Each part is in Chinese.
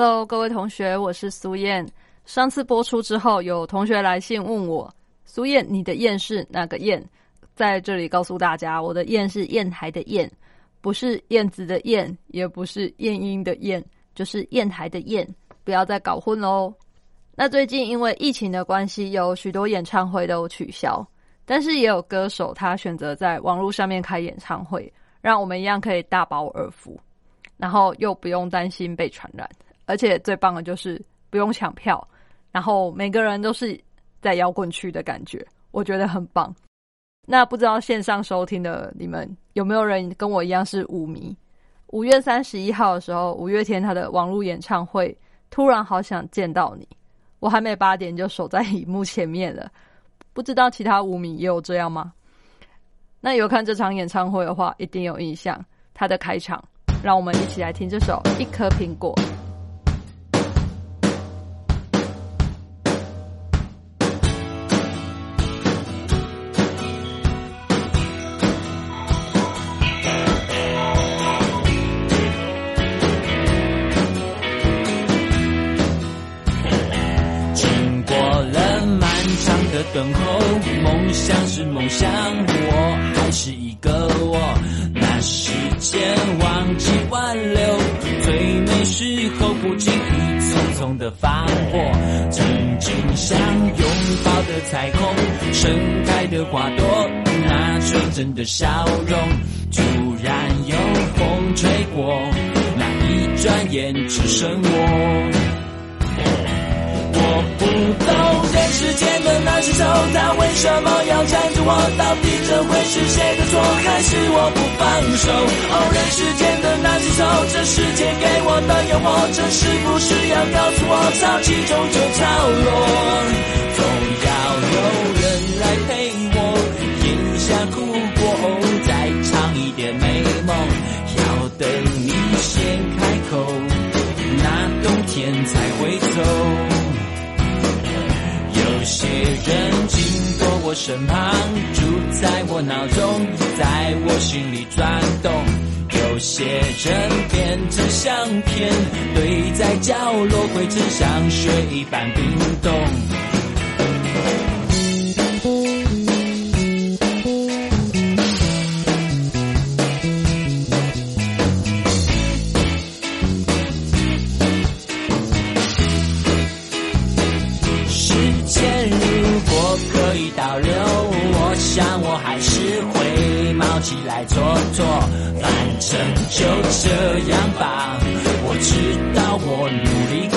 ？Hello，各位同学，我是苏燕。上次播出之后，有同学来信问我：“苏燕，你的燕是哪个燕？”在这里告诉大家，我的燕是砚台的砚，不是燕子的燕，也不是晏婴的晏，就是砚台的砚，不要再搞混喽。那最近因为疫情的关系，有许多演唱会都取消，但是也有歌手他选择在网络上面开演唱会，让我们一样可以大饱耳福，然后又不用担心被传染。而且最棒的就是不用抢票，然后每个人都是在摇滚区的感觉，我觉得很棒。那不知道线上收听的你们有没有人跟我一样是舞迷？五月三十一号的时候，五月天他的网络演唱会，突然好想见到你，我还没八点就守在荧幕前面了。不知道其他舞迷也有这样吗？那有看这场演唱会的话，一定有印象。他的开场，让我们一起来听这首《一颗苹果》。等候，梦想是梦想，我还是一个我。那时间忘记挽留，最美时候不经意匆匆的放火。曾经想拥抱的彩虹，盛开的花朵，那纯真的笑容，突然有风吹过，那一转眼只剩我。我不懂人世间的那些愁，他为什么要缠着我？到底这会是谁的错，还是我不放手？哦，人世间的那些愁，这世界给我的诱惑，这是不是要告诉我，潮起终究潮落？总要有人来陪我，咽下苦果，再尝一点美梦。要等你先开口，那冬天才会走。些人经过我身旁，住在我脑中，在我心里转动。有些人变成相片，堆在角落，灰尘像雪一般冰冻。就这样吧。我知道我努力过。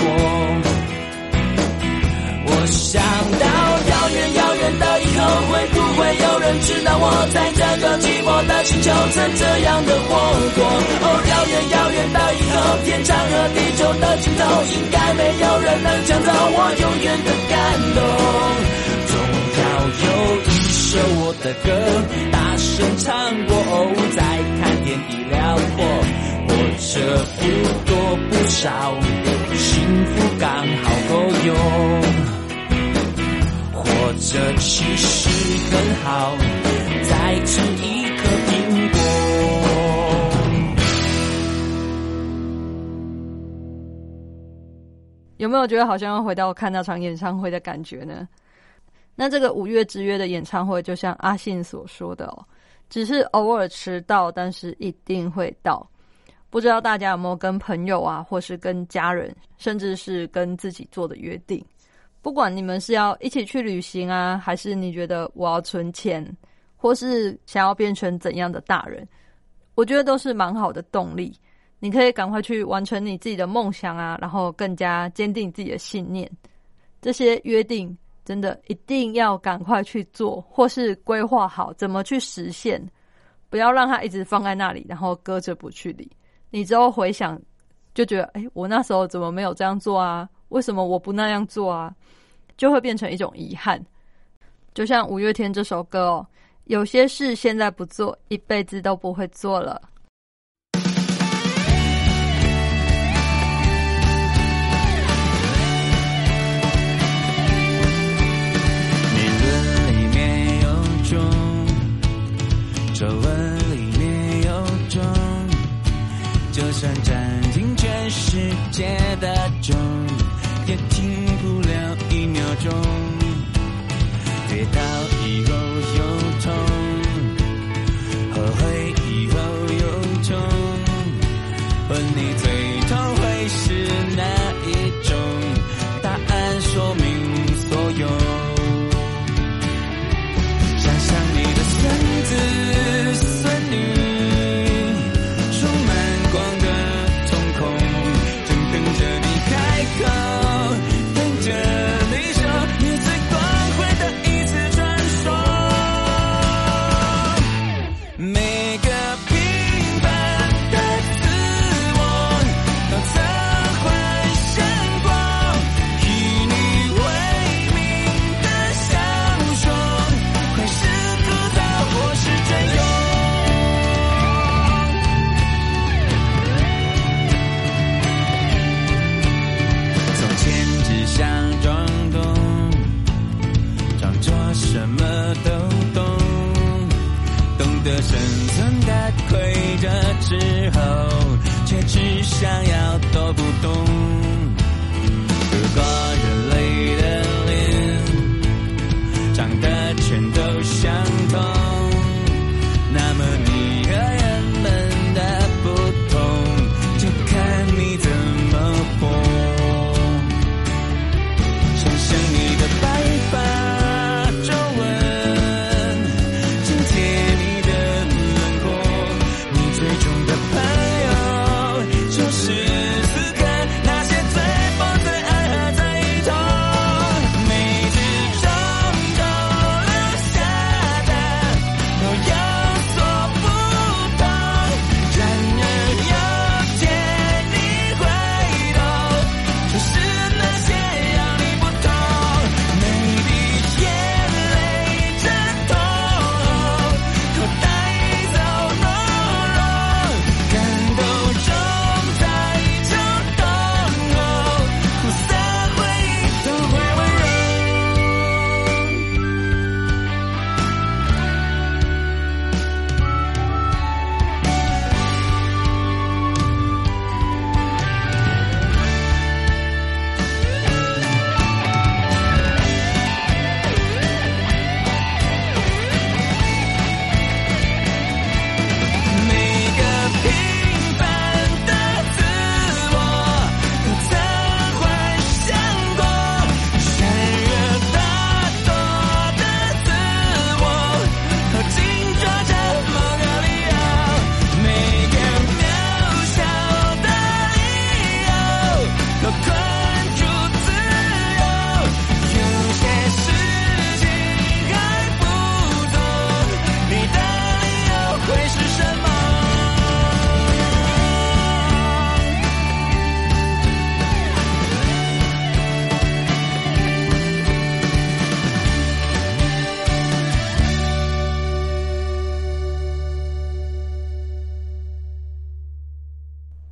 我想到遥远遥远的以后，会不会有人知道我在这个寂寞的星球曾这样的活过？哦，遥远遥远的以后，天长和地久的尽头，应该没有人能抢走我永远的感动。总要有一首我的歌。大声唱过，再看天地辽阔，或者不多不少，幸福刚好够用。活着其实很好，再吃一颗苹果。有没有觉得好像要回到看那场演唱会的感觉呢？那这个五月之约的演唱会，就像阿信所说的哦。只是偶尔迟到，但是一定会到。不知道大家有没有跟朋友啊，或是跟家人，甚至是跟自己做的约定？不管你们是要一起去旅行啊，还是你觉得我要存钱，或是想要变成怎样的大人，我觉得都是蛮好的动力。你可以赶快去完成你自己的梦想啊，然后更加坚定自己的信念。这些约定。真的一定要赶快去做，或是规划好怎么去实现，不要让它一直放在那里，然后搁着不去理。你之后回想，就觉得，哎，我那时候怎么没有这样做啊？为什么我不那样做啊？就会变成一种遗憾。就像五月天这首歌哦，有些事现在不做，一辈子都不会做了。就算暂停全世界的钟，也停不了一秒钟。跌倒以后有，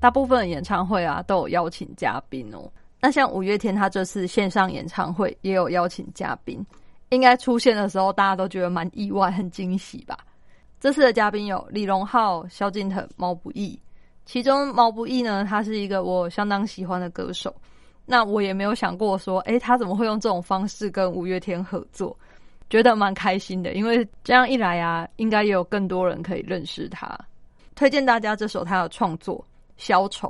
大部分演唱会啊都有邀请嘉宾哦。那像五月天，他这次线上演唱会也有邀请嘉宾，应该出现的时候大家都觉得蛮意外、很惊喜吧。这次的嘉宾有李荣浩、萧敬腾、毛不易，其中毛不易呢，他是一个我相当喜欢的歌手。那我也没有想过说，诶，他怎么会用这种方式跟五月天合作？觉得蛮开心的，因为这样一来啊，应该也有更多人可以认识他。推荐大家这首他的创作《消愁》，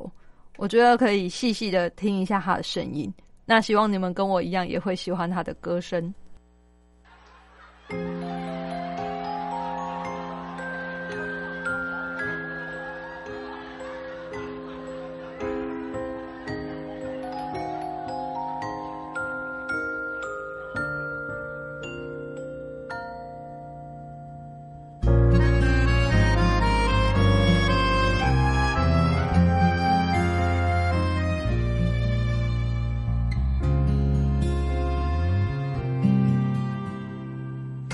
我觉得可以细细的听一下他的声音。那希望你们跟我一样也会喜欢他的歌声。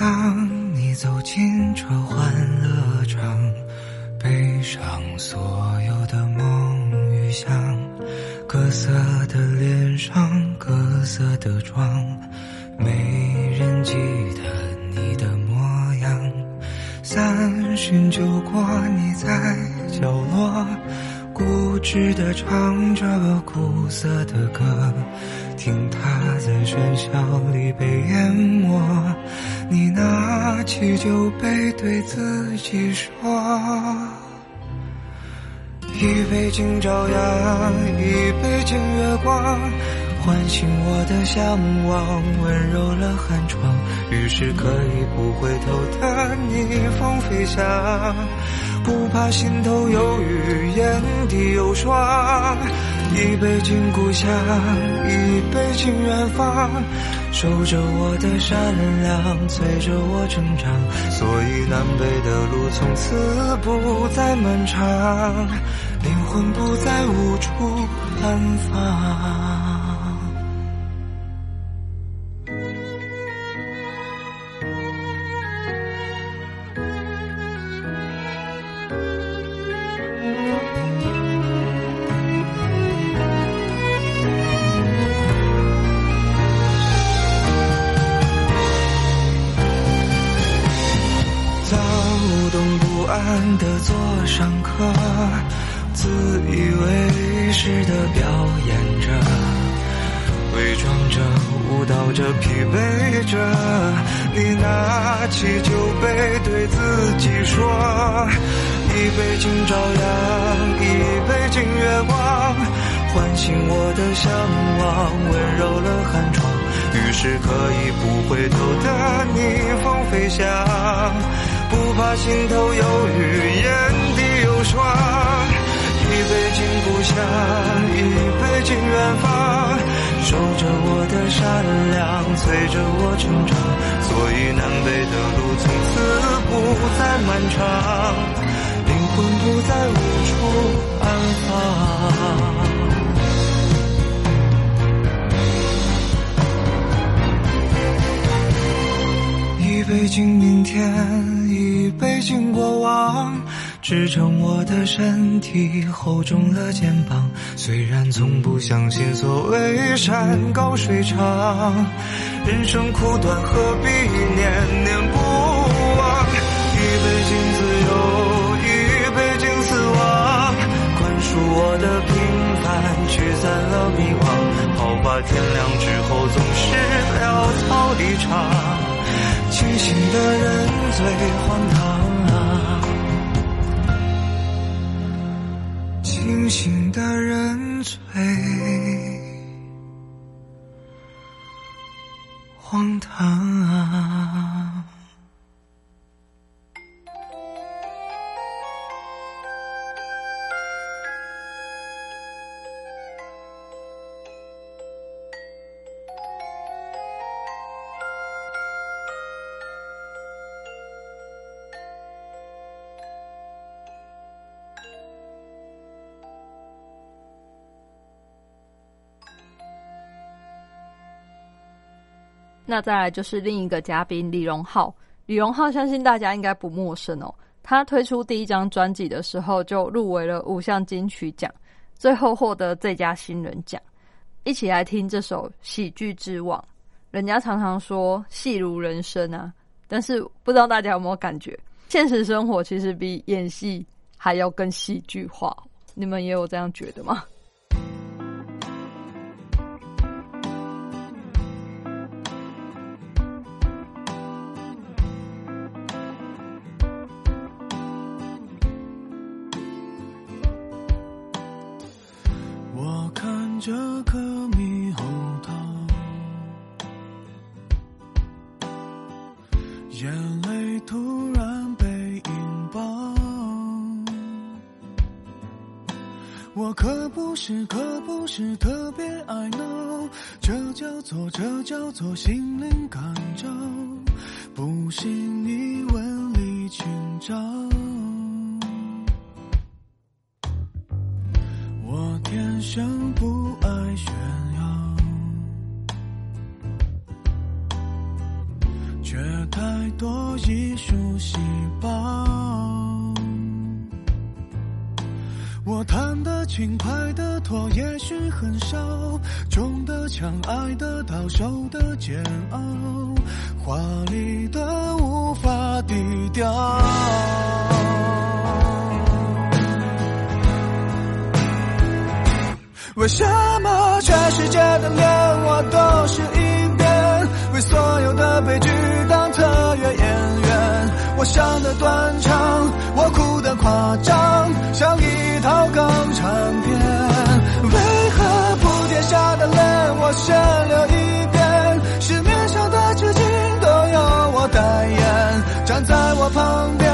当你走进这欢乐场，背上所有的梦与想，各色的脸上，各色的妆，没人记得你的模样。三巡酒过，你在角落。固执地唱着苦涩的歌，听它在喧嚣里被淹没。你拿起酒杯，对自己说：一杯敬朝阳，一杯敬月光，唤醒我的向往，温柔了寒窗。于是可以不回头的逆风飞翔。不怕心头有雨，眼底有霜。一杯敬故乡，一杯敬远方，守着我的善良，催着我成长。所以南北的路从此不再漫长，灵魂不再无处安放。相信所谓山高水长，人生苦短，何必念念不忘？一杯敬自由，一杯敬死亡，宽恕我的平凡，驱散了迷惘。好吧天亮之后总是潦草离场。清醒的人最荒唐啊！清醒的人最那再来就是另一个嘉宾李荣浩，李荣浩相信大家应该不陌生哦。他推出第一张专辑的时候就入围了五项金曲奖，最后获得最佳新人奖。一起来听这首《喜剧之王》。人家常常说戏如人生啊，但是不知道大家有没有感觉，现实生活其实比演戏还要更戏剧化。你们也有这样觉得吗？是，可不是特别爱闹，这叫做，这叫做心灵感召。不信你问李清照。我天生不爱炫耀，却。太多艺术细轻，快得脱，也许很少，重的强，爱得到，受的煎熬，华丽的无法低调。为什么全世界的脸我都是一遍？为所有的悲剧当特约演员？我想的断肠，我哭夸张，像一套港产片。为何铺天下的泪我先流一遍？市面上的纸巾都由我代言，站在我旁边，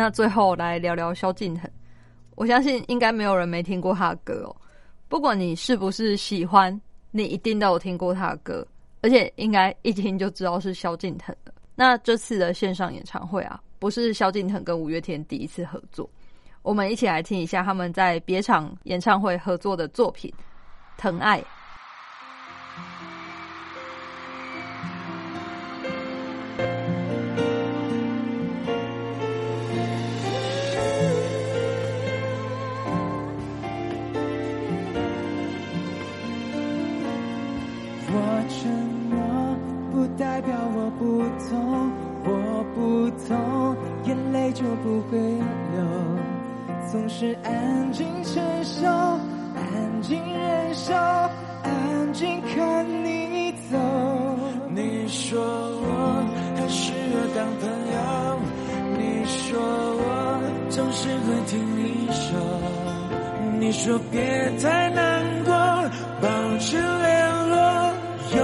那最后来聊聊萧敬腾，我相信应该没有人没听过他的歌哦。不管你是不是喜欢，你一定都有听过他的歌，而且应该一听就知道是萧敬腾的。那这次的线上演唱会啊，不是萧敬腾跟五月天第一次合作，我们一起来听一下他们在别场演唱会合作的作品《疼爱》。痛，我不痛，眼泪就不会流。总是安静承受，安静忍受，安静看你走。你说我很适合当朋友，你说我总是会听你说，你说别太难过，保持联络，有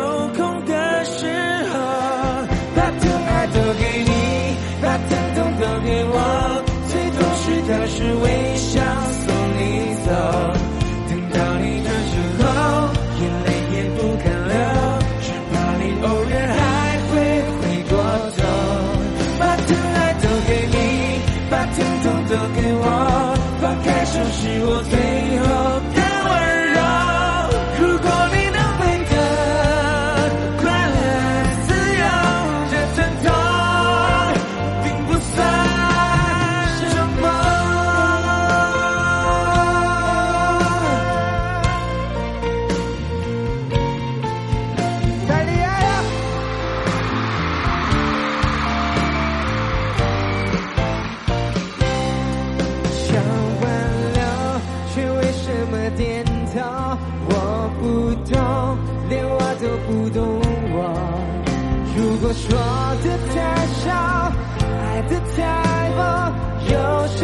我说的太少，爱的太多，有谁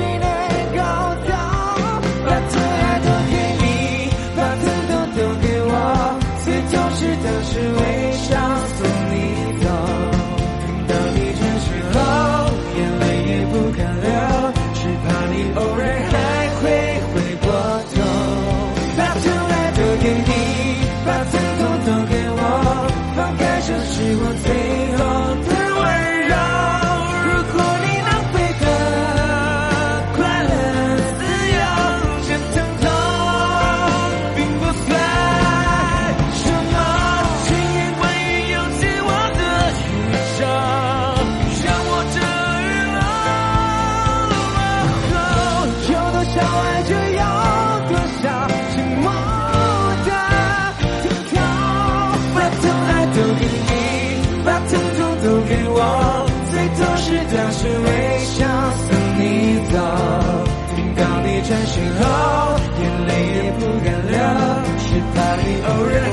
怕你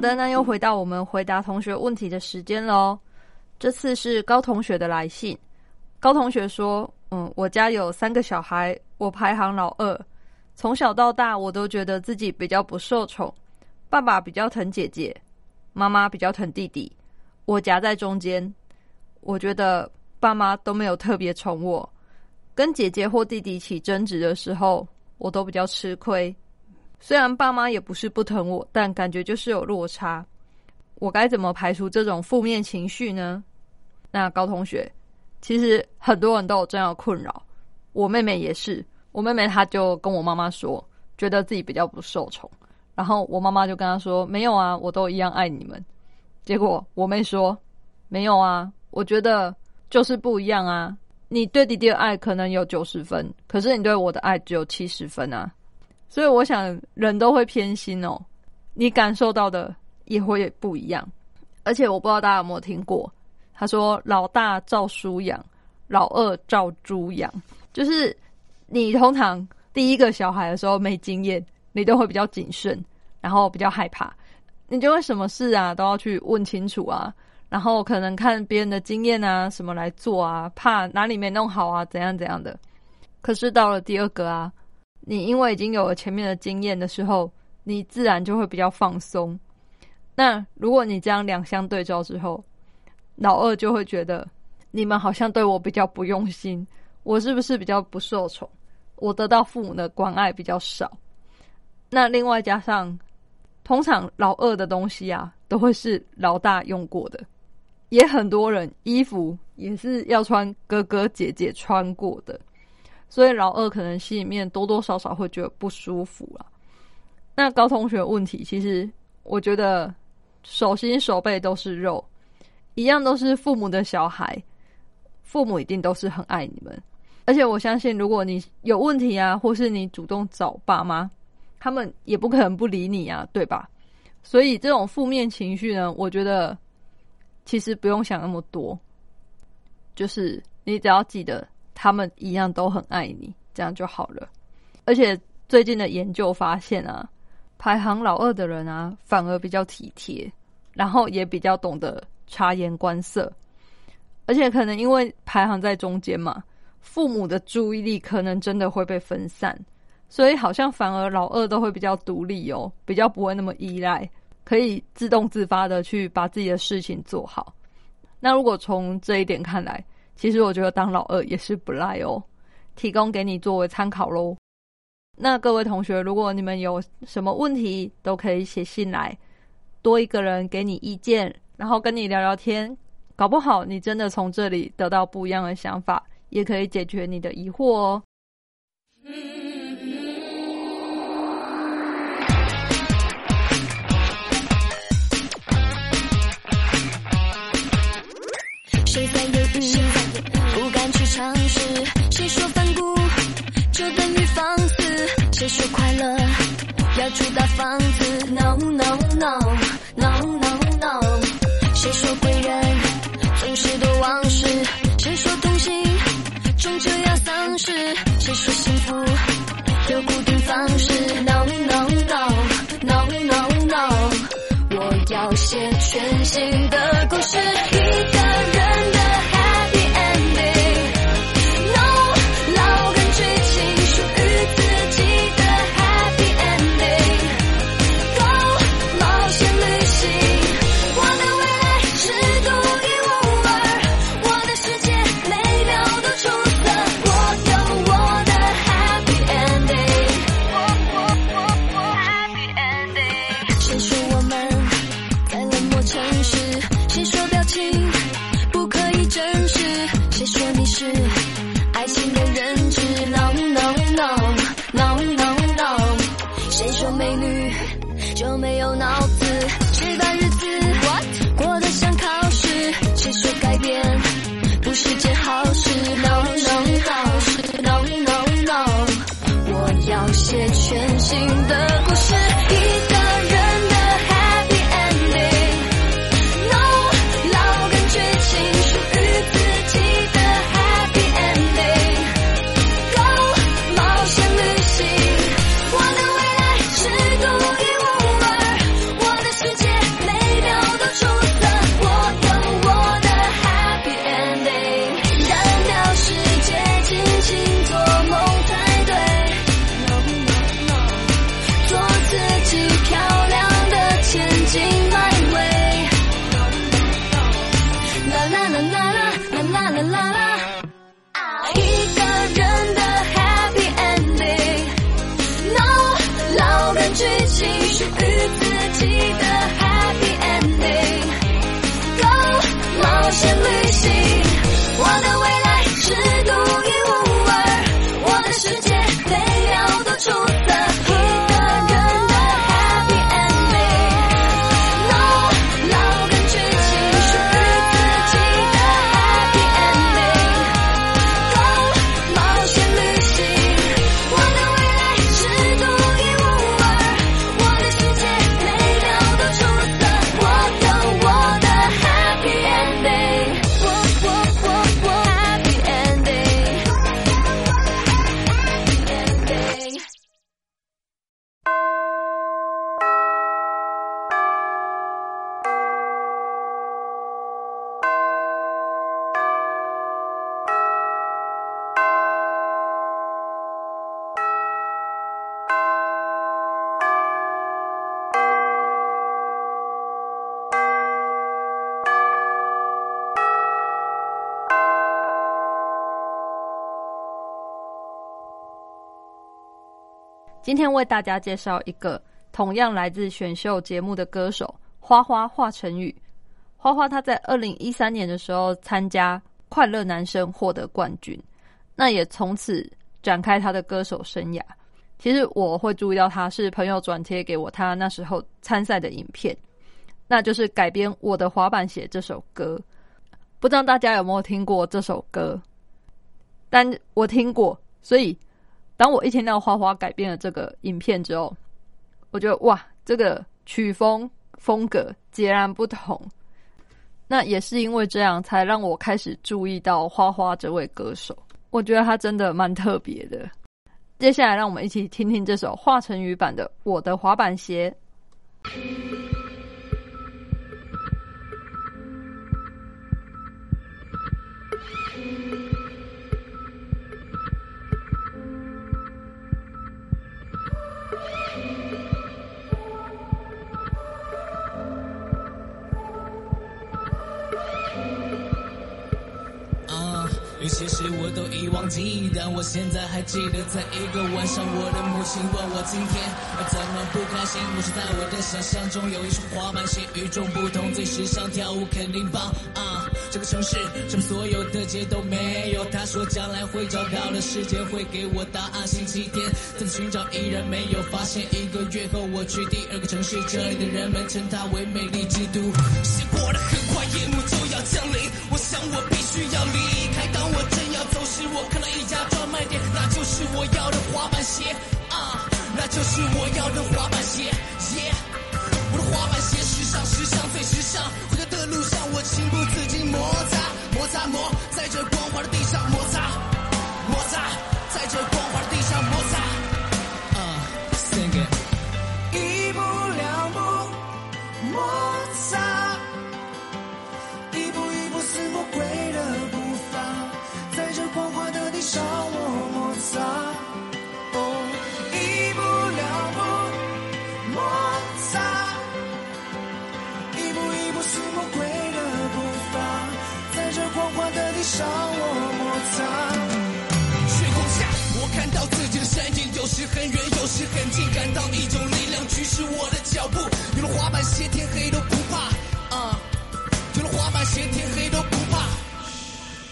好的，那又回到我们回答同学问题的时间喽。这次是高同学的来信。高同学说：“嗯，我家有三个小孩，我排行老二。从小到大，我都觉得自己比较不受宠，爸爸比较疼姐姐，妈妈比较疼弟弟，我夹在中间。我觉得爸妈都没有特别宠我，跟姐姐或弟弟起争执的时候，我都比较吃亏。虽然爸妈也不是不疼我，但感觉就是有落差。我该怎么排除这种负面情绪呢？那高同学，其实很多人都有这样的困扰，我妹妹也是。我妹妹她就跟我妈妈说，觉得自己比较不受宠，然后我妈妈就跟她说：“没有啊，我都一样爱你们。”结果我妹说：“没有啊，我觉得就是不一样啊。你对弟弟的爱可能有九十分，可是你对我的爱只有七十分啊。”所以我想，人都会偏心哦，你感受到的也会不一样。而且我不知道大家有没有听过，他说“老大照书养，老二照猪养”，就是你通常第一个小孩的时候没经验，你都会比较谨慎，然后比较害怕，你就会什么事啊都要去问清楚啊，然后可能看别人的经验啊什么来做啊，怕哪里没弄好啊，怎样怎样的。可是到了第二个啊。你因为已经有了前面的经验的时候，你自然就会比较放松。那如果你这样两相对照之后，老二就会觉得你们好像对我比较不用心，我是不是比较不受宠？我得到父母的关爱比较少。那另外加上，通常老二的东西啊，都会是老大用过的，也很多人衣服也是要穿哥哥姐姐穿过的。所以老二可能心里面多多少少会觉得不舒服了。那高同学问题，其实我觉得手心手背都是肉，一样都是父母的小孩，父母一定都是很爱你们。而且我相信，如果你有问题啊，或是你主动找爸妈，他们也不可能不理你啊，对吧？所以这种负面情绪呢，我觉得其实不用想那么多，就是你只要记得。他们一样都很爱你，这样就好了。而且最近的研究发现啊，排行老二的人啊，反而比较体贴，然后也比较懂得察言观色。而且可能因为排行在中间嘛，父母的注意力可能真的会被分散，所以好像反而老二都会比较独立哦，比较不会那么依赖，可以自动自发的去把自己的事情做好。那如果从这一点看来，其实我觉得当老二也是不赖哦，提供给你作为参考喽。那各位同学，如果你们有什么问题，都可以写信来，多一个人给你意见，然后跟你聊聊天，搞不好你真的从这里得到不一样的想法，也可以解决你的疑惑哦。是。谁说反骨就等于放肆？谁说快乐要住大房子 No No 今天为大家介绍一个同样来自选秀节目的歌手花花华晨宇。花花他在二零一三年的时候参加《快乐男生》获得冠军，那也从此展开他的歌手生涯。其实我会注意到他是朋友转贴给我他那时候参赛的影片，那就是改编《我的滑板鞋》这首歌。不知道大家有没有听过这首歌？但我听过，所以当我一听到花花改编了这个影片之后，我觉得哇，这个曲风风格截然不同。那也是因为这样，才让我开始注意到花花这位歌手。我觉得他真的蛮特别的。接下来，让我们一起听听这首华晨宇版的《我的滑板鞋》。些事我都已忘记，但我现在还记得，在一个晚上，我的母亲问我今天怎么不开心。我说在我的想象中有一双滑板鞋与众不同，最时尚，跳舞肯定棒啊！这个城市什么所有的街都没有。他说将来会找到的时间会给我答案。星期天在寻找依然没有发现。一个月后我去第二个城市，这里的人们称它为美丽之都。时间过得很快，夜幕就要降临，我看到一家专卖店，那就是我要的滑板鞋啊，那就是我要的滑板鞋。耶，我的滑板鞋时尚，时尚最时尚。回家的路上，我情不自禁摩擦，摩擦摩，在这光滑的时很远，有时很近，感到一种力量驱使我的脚步。有了滑板鞋，天黑都不怕啊！有了滑板鞋，天黑都不怕。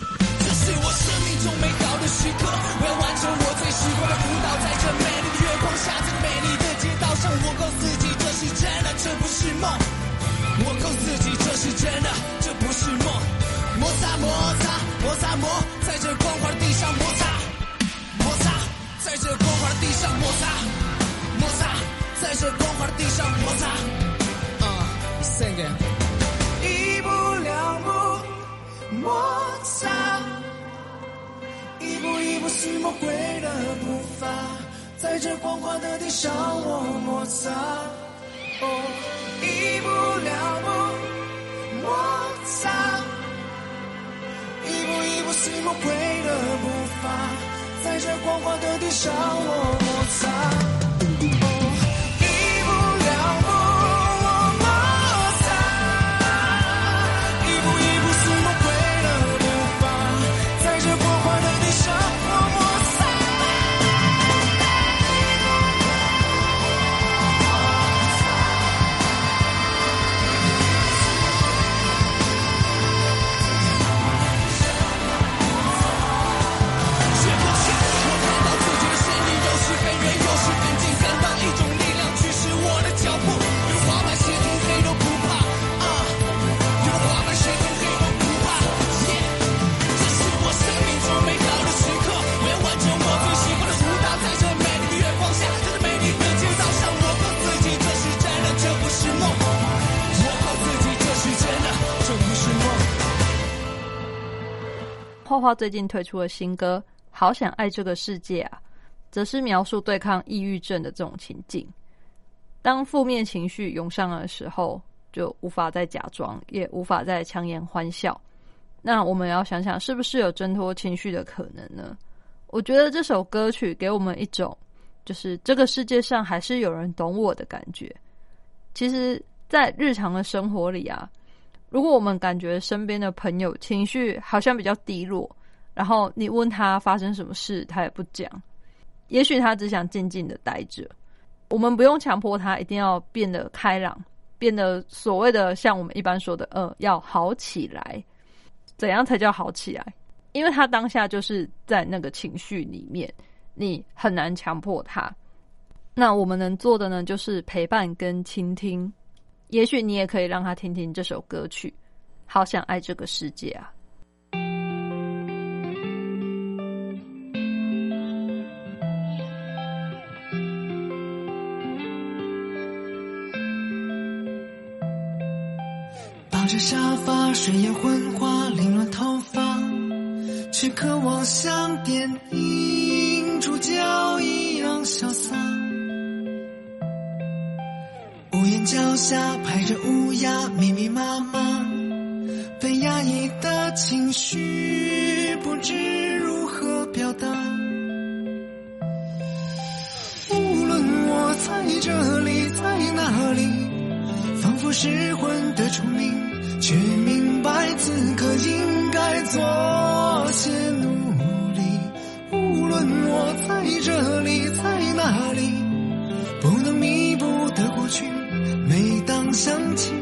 这是我生命中美好的时刻，我要完成我最喜欢的舞蹈，在这美丽的月光下，在这美丽的街道上，我告诉自己这是真的，这不是梦。我告诉自己这是真的，这不是梦。摩擦摩擦摩擦摩，在这光滑的地上摩擦。光滑的地上摩擦，摩擦，在这光滑的地上摩擦。啊、s i n g it。一步两步摩擦，一步一步似魔鬼的步伐，在这光滑的地上我摩擦。哦，一步两步摩擦，一步一步似魔鬼的步伐，在这光滑的地上我摩擦。花花最近推出了新歌《好想爱这个世界》啊，则是描述对抗抑郁症的这种情境。当负面情绪涌上来的时候，就无法再假装，也无法再强颜欢笑。那我们要想想，是不是有挣脱情绪的可能呢？我觉得这首歌曲给我们一种，就是这个世界上还是有人懂我的感觉。其实，在日常的生活里啊，如果我们感觉身边的朋友情绪好像比较低落，然后你问他发生什么事，他也不讲，也许他只想静静的待着。我们不用强迫他一定要变得开朗，变得所谓的像我们一般说的，呃，要好起来。怎样才叫好起来？因为他当下就是在那个情绪里面，你很难强迫他。那我们能做的呢，就是陪伴跟倾听。也许你也可以让他听听这首歌曲，《好想爱这个世界》啊。抱着沙发，睡眼昏花，凌乱头发，却渴望像电影主角一样潇洒。屋檐脚下排着乌鸦，密密麻麻，被压抑的情绪不知如何表达，无论我在这里，在那里，仿佛失魂的虫鸣，却明白此刻应该做些努力，无论我在这里，在那里。生气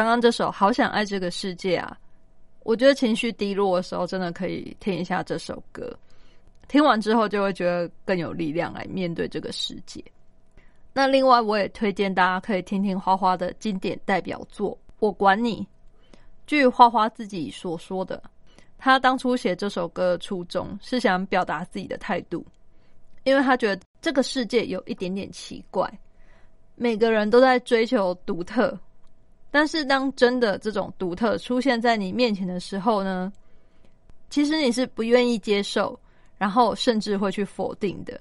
刚刚这首《好想爱这个世界》啊，我觉得情绪低落的时候，真的可以听一下这首歌。听完之后，就会觉得更有力量来面对这个世界。那另外，我也推荐大家可以听听花花的经典代表作《我管你》。据花花自己所说的，他当初写这首歌的初衷是想表达自己的态度，因为他觉得这个世界有一点点奇怪，每个人都在追求独特，但是当真的这种独特出现在你面前的时候呢，其实你是不愿意接受，然后甚至会去否定的。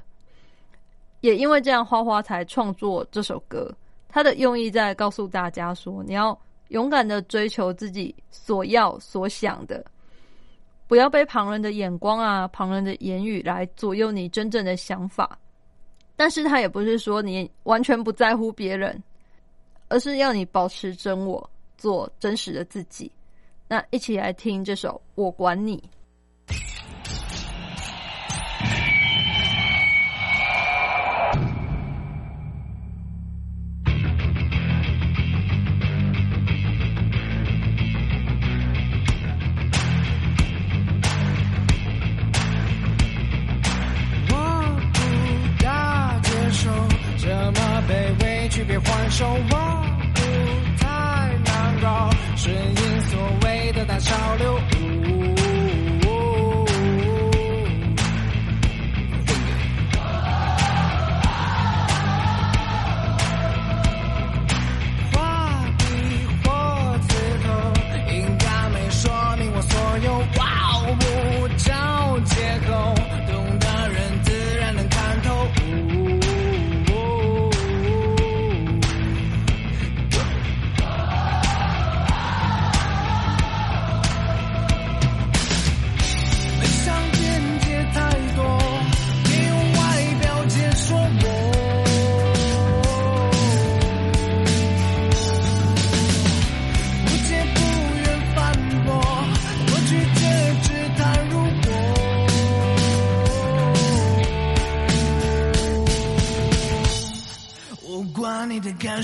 也因为这样，花花才创作这首歌。他的用意在告诉大家说，你要勇敢的追求自己所要所想的，不要被旁人的眼光啊、旁人的言语来左右你真正的想法。但是他也不是说你完全不在乎别人，而是要你保持真我，做真实的自己。那一起来听这首《我管你》。我不要接受这么被委屈，别还手。我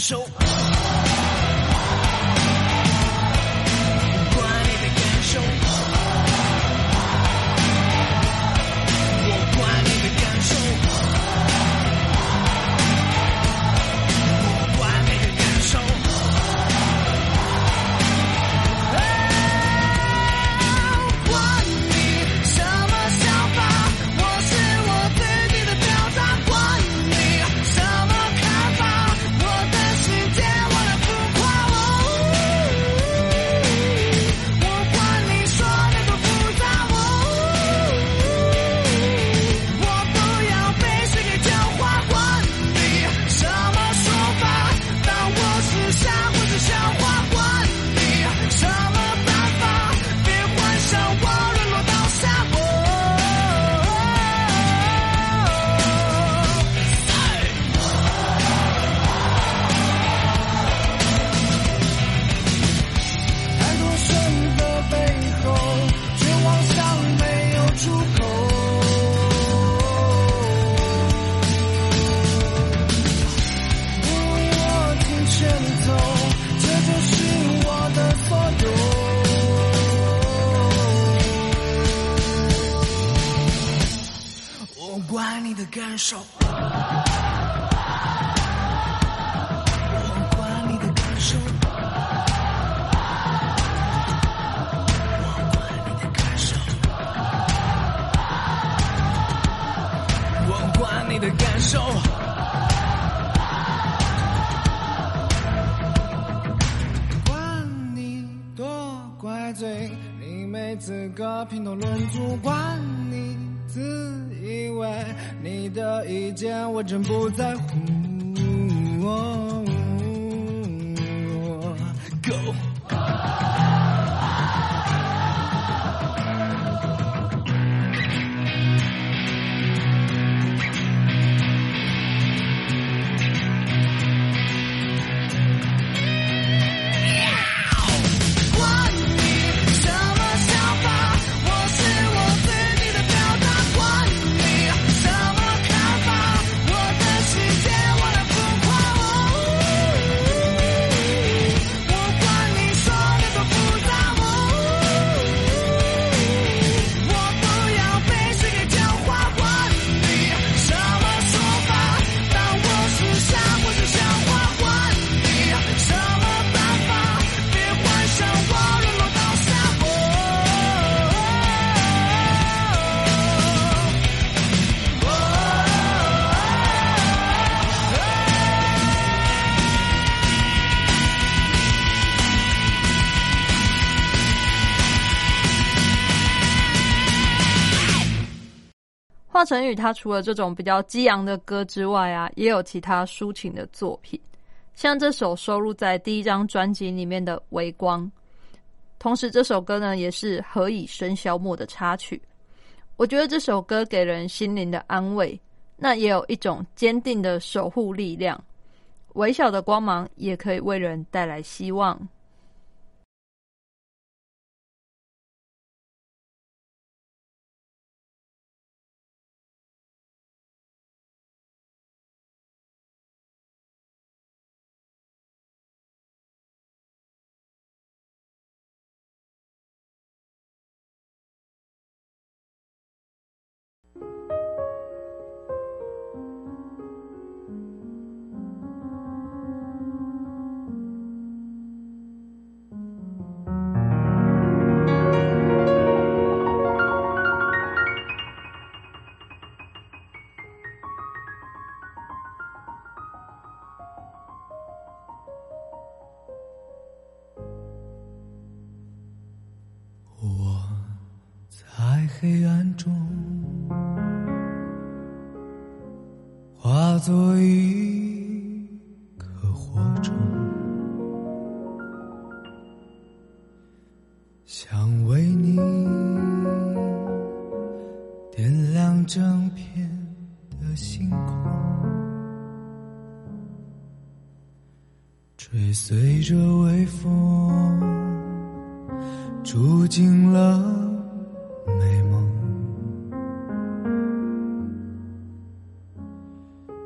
So. 见我真不在乎成宇他除了这种比较激昂的歌之外啊，也有其他抒情的作品，像这首收录在第一张专辑里面的《微光》。同时，这首歌呢也是《何以笙箫默》的插曲。我觉得这首歌给人心灵的安慰，那也有一种坚定的守护力量。微小的光芒也可以为人带来希望。这微风，住进了美梦。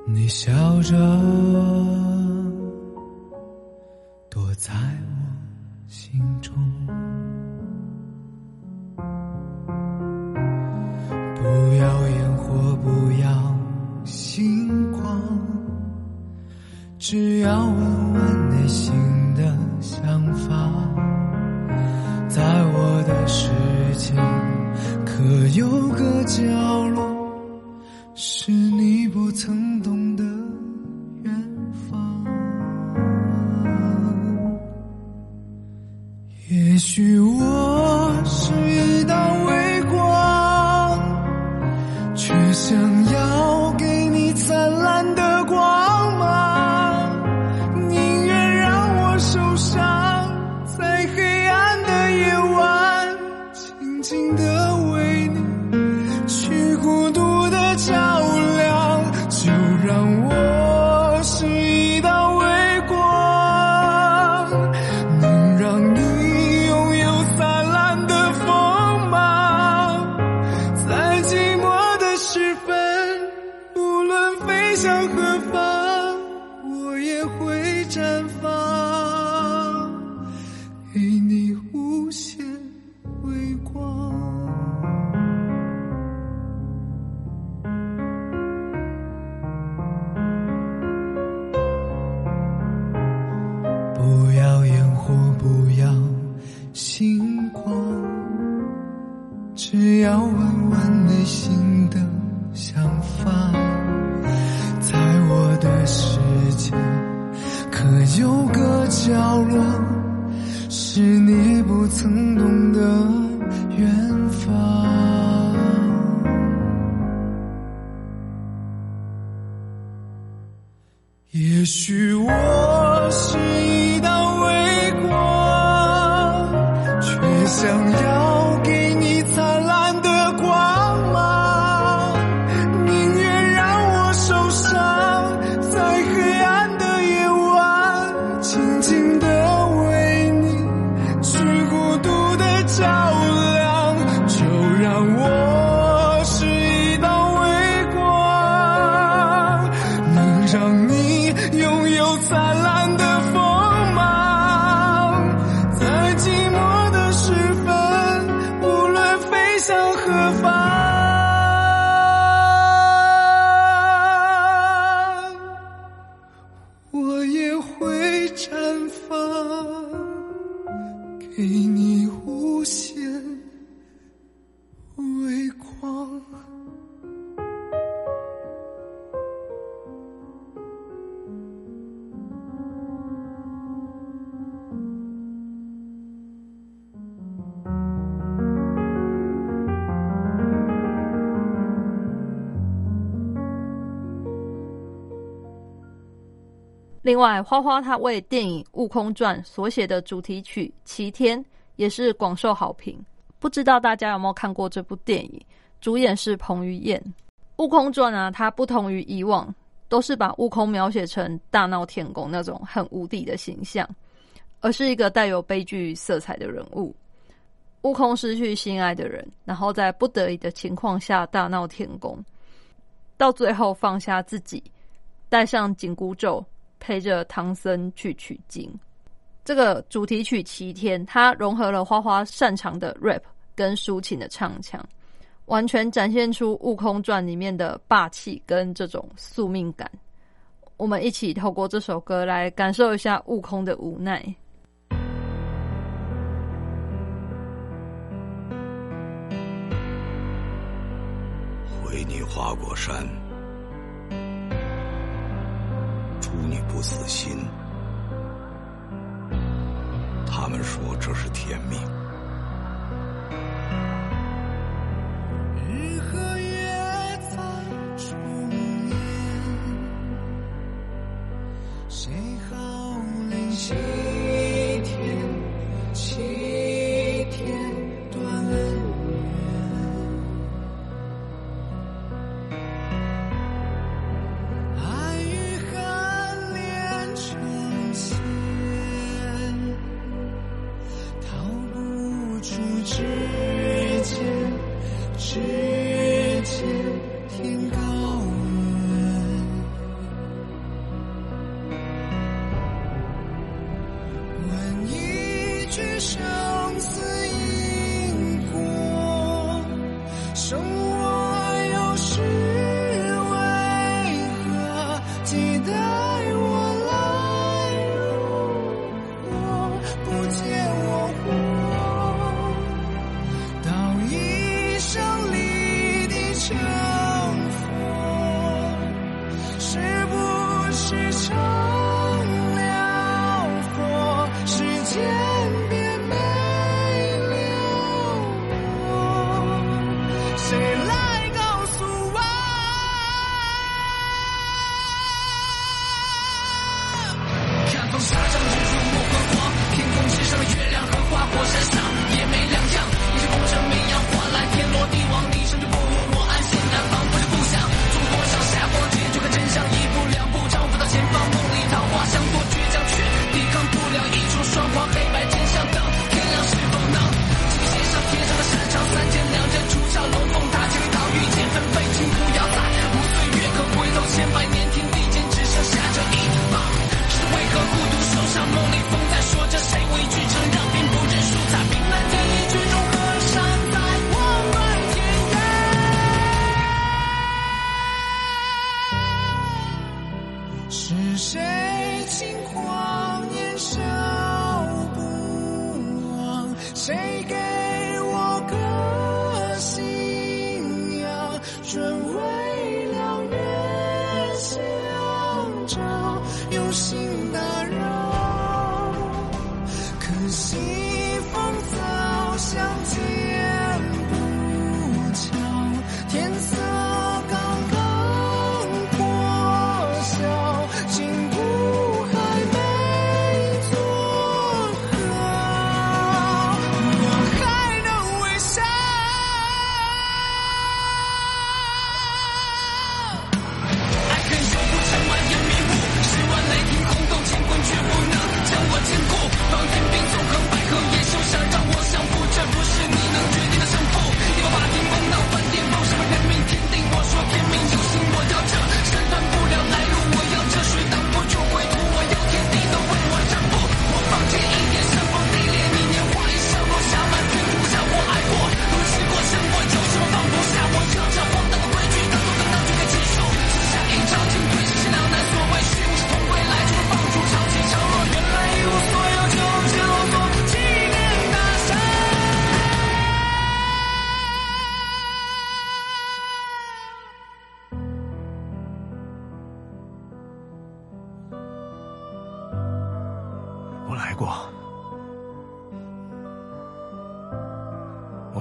你笑着。另外，花花她为电影《悟空传》所写的主题曲《齐天》也是广受好评。不知道大家有没有看过这部电影？主演是彭于晏。《悟空传》啊，它不同于以往，都是把悟空描写成大闹天宫那种很无敌的形象，而是一个带有悲剧色彩的人物。悟空失去心爱的人，然后在不得已的情况下大闹天宫，到最后放下自己，戴上紧箍咒。陪着唐僧去取经，这个主题曲《齐天》，它融合了花花擅长的 rap 跟抒情的唱腔，完全展现出《悟空传》里面的霸气跟这种宿命感。我们一起透过这首歌来感受一下悟空的无奈。回你花果山。不死心。他们说这是天命。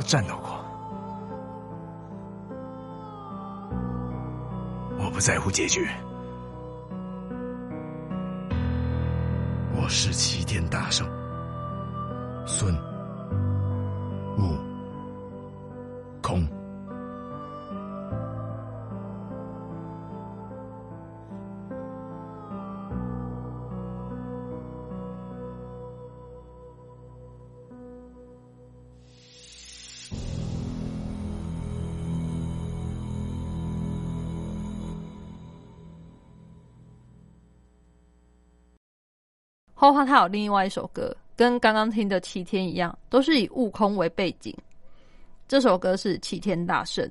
战斗过，我不在乎结局。我是齐天大圣，孙花花他有另外一首歌，跟刚刚听的《齐天》一样，都是以悟空为背景。这首歌是《齐天大圣》，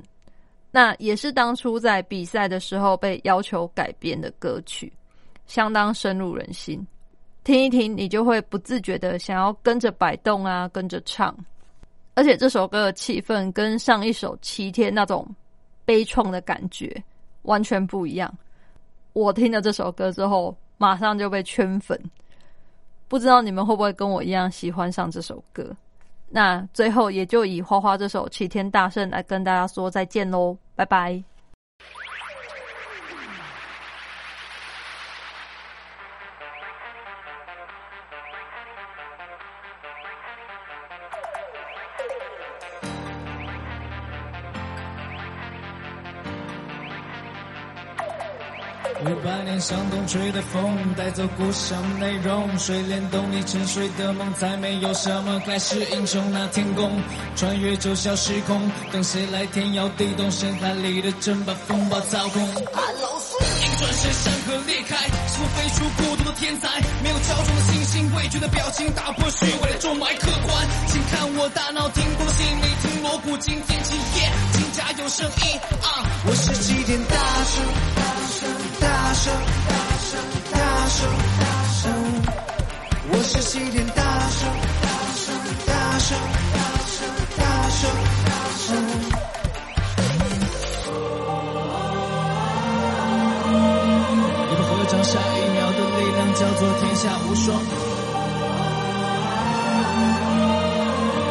那也是当初在比赛的时候被要求改编的歌曲，相当深入人心。听一听，你就会不自觉的想要跟着摆动啊，跟着唱。而且这首歌的气氛跟上一首《齐天》那种悲怆的感觉完全不一样。我听了这首歌之后，马上就被圈粉。不知道你们会不会跟我一样喜欢上这首歌？那最后也就以花花这首《齐天大圣》来跟大家说再见喽，拜拜。五百年向东吹的风，带走故乡内容。水帘洞里沉睡的梦，再没有什么盖世英雄。那天宫穿越九霄时空，等谁来天摇地动？深海里的针把风暴操控。一转身，山河裂开，是我飞出孤独的天才。没有骄纵的信心，畏惧的表情，打破虚伪的重脉客观。请看我大脑听过的心里听锣鼓，惊天起夜，金甲有声音啊！我是齐天大圣，大圣，大圣，大圣，大圣。我是西天大圣，大圣，大圣，大圣，大圣，大圣。你们合掌下一秒的力量叫做天下无双。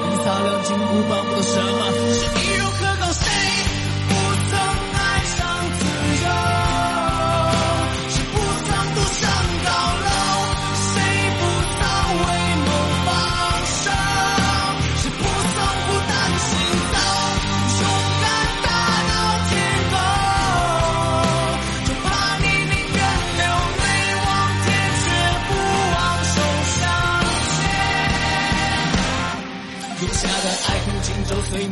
一擦亮金箍棒，不懂什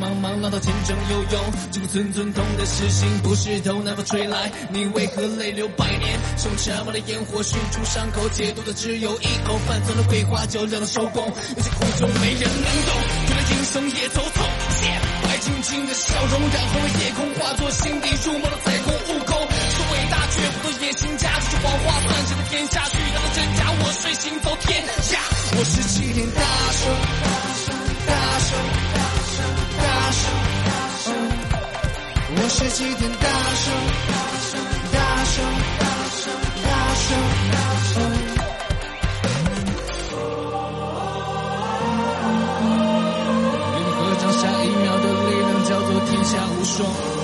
茫茫浪涛前程悠悠，这个寸寸痛的痴心不是头南风吹来，你为何泪流百年？是用沉默的烟火熏出伤口，解毒的只有一口泛酸的桂花酒，让它收工。有些苦衷没人能懂，原来今生也走走。白晶晶的笑容染红了夜空，化作心底入梦的彩虹。悟空是伟大绝不的野心家，这是谎话算谁的天下？巨大的真假，我睡行走天下。我是齐天大圣，我是齐天大圣，大圣，大圣，大圣。愿你合掌下一秒的力量叫做天下无双。